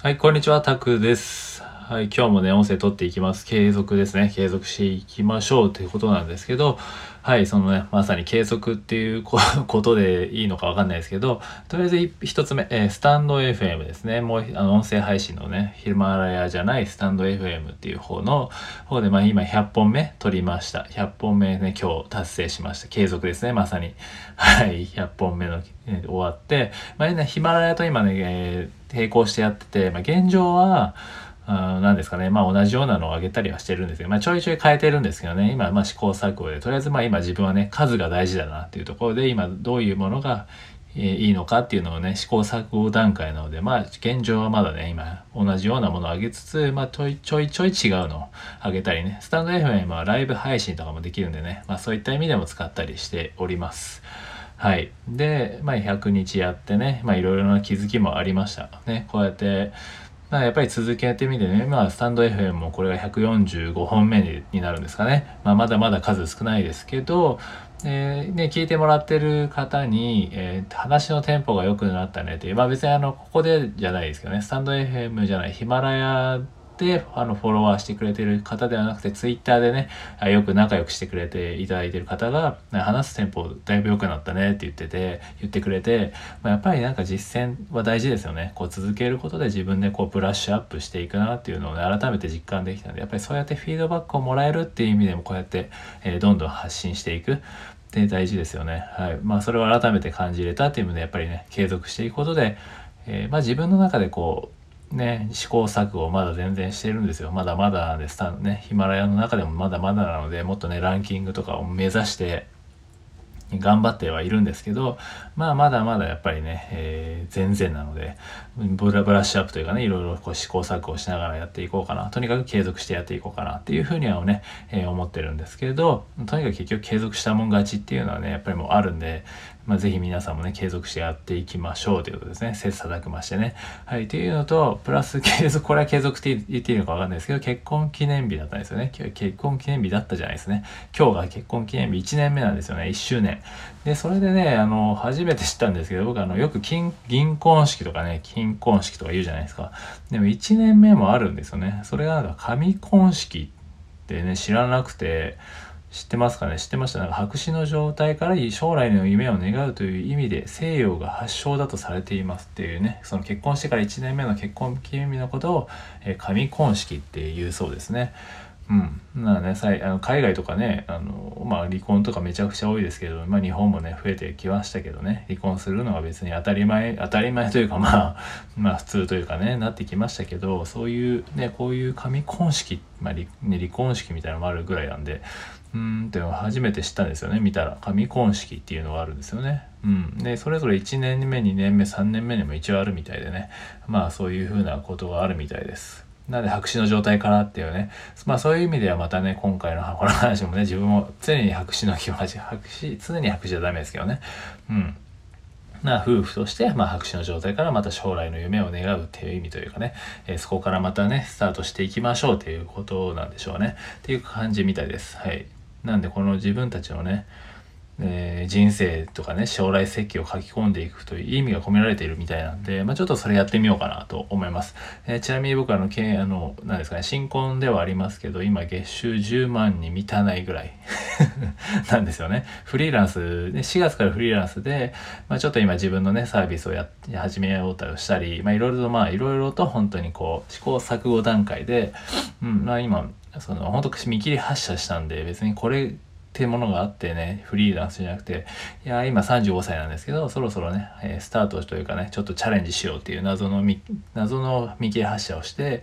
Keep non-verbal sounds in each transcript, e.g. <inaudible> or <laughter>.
はい、こんにちは、タクです。はい、今日もね、音声取っていきます。継続ですね。継続していきましょうということなんですけど、はい、そのね、まさに継続っていうこ <laughs> とでいいのかわかんないですけど、とりあえずい一つ目、えースタンド FM ですね。もう、あの、音声配信のね、ヒルマラヤじゃないスタンド FM っていう方の方で、まあ今100本目取りました。100本目ね、今日達成しました。継続ですね、まさに。はい、100本目の、え終わって、まあね、ヒマラヤと今ね、えー並行してやってて、まあ現状は、あーなんですかね。まあ同じようなのを上げたりはしてるんですけど、まあちょいちょい変えてるんですけどね。今、まあ試行錯誤で、とりあえずまあ今自分はね、数が大事だなっていうところで、今どういうものが、いいのかっていうのをね、試行錯誤段階なので、まあ現状はまだね、今同じようなものを上げつつ、まあちょいちょいちょい違うのを上げたりね、スタンド FM はライブ配信とかもできるんでね、まあそういった意味でも使ったりしております。はい。で、まあ、100日やってね、まあ、いろいろな気づきもありました。ね、こうやって、まあ、やっぱり続けてみてね、まあ、スタンド FM もこれが145本目になるんですかね。まあ、まだまだ数少ないですけど、えーね、聞いてもらってる方に、えー話のテンポが良くなったねって、まあ別にあの、ここでじゃないですけどね、スタンド FM じゃない、ヒマラヤで、あの、フォロワーしてくれてる方ではなくて、ツイッターでね、よく仲良くしてくれていただいてる方が、話すテンポだいぶ良くなったねって言ってて、言ってくれて、まあ、やっぱりなんか実践は大事ですよね。こう続けることで自分でこうブラッシュアップしていくなっていうのをね、改めて実感できたので、やっぱりそうやってフィードバックをもらえるっていう意味でもこうやって、えーどんどん発信していく。って大事ですよね。はい。まあそれを改めて感じれたっていうので、やっぱりね、継続していくことで、えーまあ自分の中でこう、ね、試行錯誤をまだ全然してるんですよ。まだまだなんです。ね、ヒマラヤの中でもまだまだなので、もっとね、ランキングとかを目指して、頑張ってはいるんですけど、まあまだまだやっぱりね、えー全然なので、ブラブラッシュアップというかね、いろいろこう試行錯誤しながらやっていこうかな。とにかく継続してやっていこうかなっていうふうにはね、えー思ってるんですけど、とにかく結局継続したもん勝ちっていうのはね、やっぱりもうあるんで、まあぜひ皆さんもね、継続してやっていきましょうということですね。切磋琢磨してね。はい、っていうのと、プラス <laughs> 継続、これは継続って言っていいのかわかんないですけど、結婚記念日だったんですよね。結婚記念日だったじゃないですね。今日が結婚記念日1年目なんですよね。1周年。<laughs> で、それでね、あの、初めて知ったんですけど、僕あの、よく金、銀婚式とかね、金婚式とか言うじゃないですか。でも1年目もあるんですよね。それがなんか紙婚式ってね、知らなくて、知ってますかね？知ってました？なんか白紙の状態から将来の夢を願うという意味で西洋が発祥だとされていますっていうね、その結婚してから1年目の結婚記念日のことを、えー紙婚式っていうそうですね。うん。なね、さいあの海外とかね、あの、まあ離婚とかめちゃくちゃ多いですけど、まあ日本もね、増えてきましたけどね、離婚するのは別に当たり前、当たり前というかまあ、<laughs> まあ普通というかね、なってきましたけど、そういうね、こういう紙婚式、まあ離,、ね、離婚式みたいなのもあるぐらいなんで、うんって初めて知ったんですよね、見たら。紙婚式っていうのがあるんですよね。うん。で、それぞれ1年目、2年目、3年目にも一応あるみたいでね、まあそういうふうなことがあるみたいです。なんで白紙の状態からっていうね。まあそういう意味ではまたね、今回の <laughs> この話もね、自分も常に白紙の気持ち、白紙、常に白紙じゃダメですけどね。うん。な夫婦として、まあ、白紙の状態からまた将来の夢を願うっていう意味というかね、えーそこからまたね、スタートしていきましょうっていうことなんでしょうね。っていう感じみたいです。はい。なんでこの自分たちのね、えー人生とかね、将来設計を書き込んでいくという意味が込められているみたいなんで、まあちょっとそれやってみようかなと思います。えーちなみに僕はあの、けあの、なんですかね、新婚ではありますけど、今月収10万に満たないぐらい <laughs> なんですよね。フリーランスで、4月からフリーランスで、まあちょっと今自分のね、サービスをや始めようとしたり、まあいろいろとまあいろいろと本当にこう、試行錯誤段階で、うん、まあ今、その本当見切り発車したんで、別にこれってものがあってね、フリーランスじゃなくて、いや、今35歳なんですけど、そろそろね、えスタートというかね、ちょっとチャレンジしようっていう謎のみ、謎の見切り発車をして、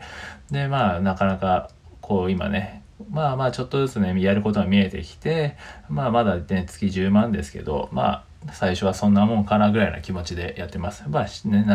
で、まあ、なかなか、こう今ね、まあまあちょっとずつね、やることが見えてきて、まあまだね、月10万ですけど、まあ、最初はそんなもんかなぐらいな気持ちでやってます。まあ、ね、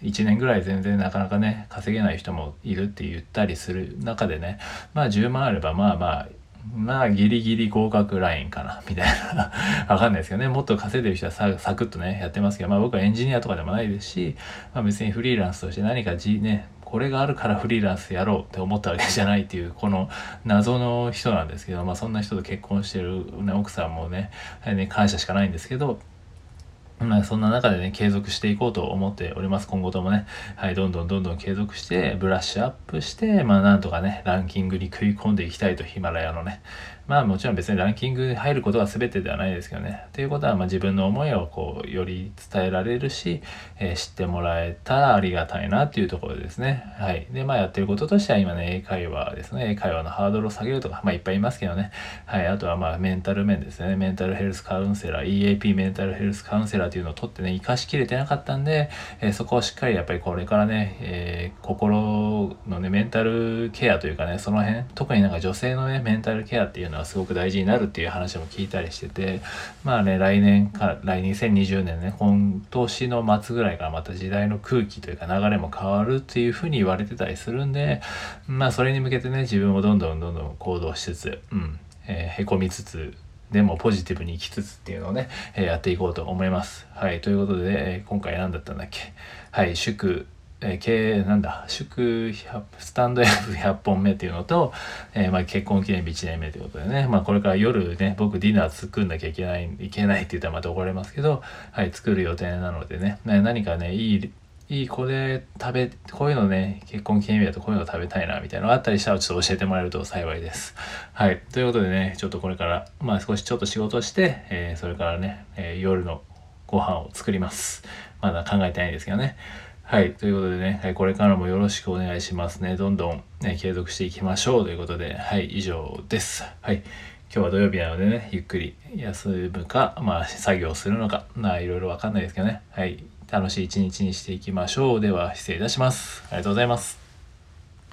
1年ぐらい全然なかなかね、稼げない人もいるって言ったりする中でね、まあ10万あればまあまあ、まあギリギリ合格ラインかな、みたいな。<laughs> わかんないですけどね。もっと稼いでる人はサクッとね、やってますけど、まあ僕はエンジニアとかでもないですし、まあ別にフリーランスとして何かじね、これがあるからフリーランスやろうって思ったわけじゃないっていう、この謎の人なんですけど、まあそんな人と結婚してる、ね、奥さんもね、ね感謝しかないんですけど、まあ、そんな中でね、継続していこうと思っております。今後ともね、はい、どんどんどんどん継続して、ブラッシュアップして、まあ、なんとかね、ランキングに食い込んでいきたいと、ヒマラヤのね。まあ、もちろん別にランキングに入ることが全てではないですけどね。ということは、まあ、自分の思いをこう、より伝えられるし、えー、知ってもらえたらありがたいなっていうところですね。はい。で、まあ、やってることとしては、今ね、英会話ですね。英会話のハードルを下げるとか、まあ、いっぱいいますけどね。はい。あとは、まあ、メンタル面ですね。メンタルヘルスカウンセラー、EAP メンタルヘルスカウンセラーっていうのを取ってね、活かしきれてなかったんで、えー、そこをしっかりやっぱりこれからね、えー、心のね、メンタルケアというかね、その辺、特になんか女性のね、メンタルケアっていうのはすごく大事になるっていう話も聞いたりしてて、まあね、来年から、来2020年ね、今年の末ぐらいからまた時代の空気というか流れも変わるっていうふうに言われてたりするんで、まあそれに向けてね、自分をどんどんどんどん行動しつつ、うん、えー、へこみつつ、でもポジティブに生きつつっていうのをね、え、やっていこうと思います。はい。ということで、え、今回何だったんだっけ？はい、祝、えー、経なんだ、祝スタンド F100 本目っていうのと、えー、まあ、結婚記念日1年目ということでね、まあ、これから夜ね、僕ディナー作んなきゃいけない、いけないって言ったらまた怒られますけど、はい、作る予定なのでね、何かね、いいいいこれ食べこういうのね結婚記念日だとこういうの食べたいなみたいなのがあったりしたらちょっと教えてもらえると幸いですはいということでねちょっとこれからまあ少しちょっと仕事して、えー、それからね、えー、夜のご飯を作りますまだ考えてないんですけどねはい。ということでね、はい、これからもよろしくお願いしますね。どんどん、ね、継続していきましょうということで、はい、以上です。はい。今日は土曜日なのでね、ゆっくり休むか、まあ、作業するのか、まあ、いろいろわかんないですけどね。はい。楽しい一日にしていきましょう。では、失礼いたします。ありがとうございます。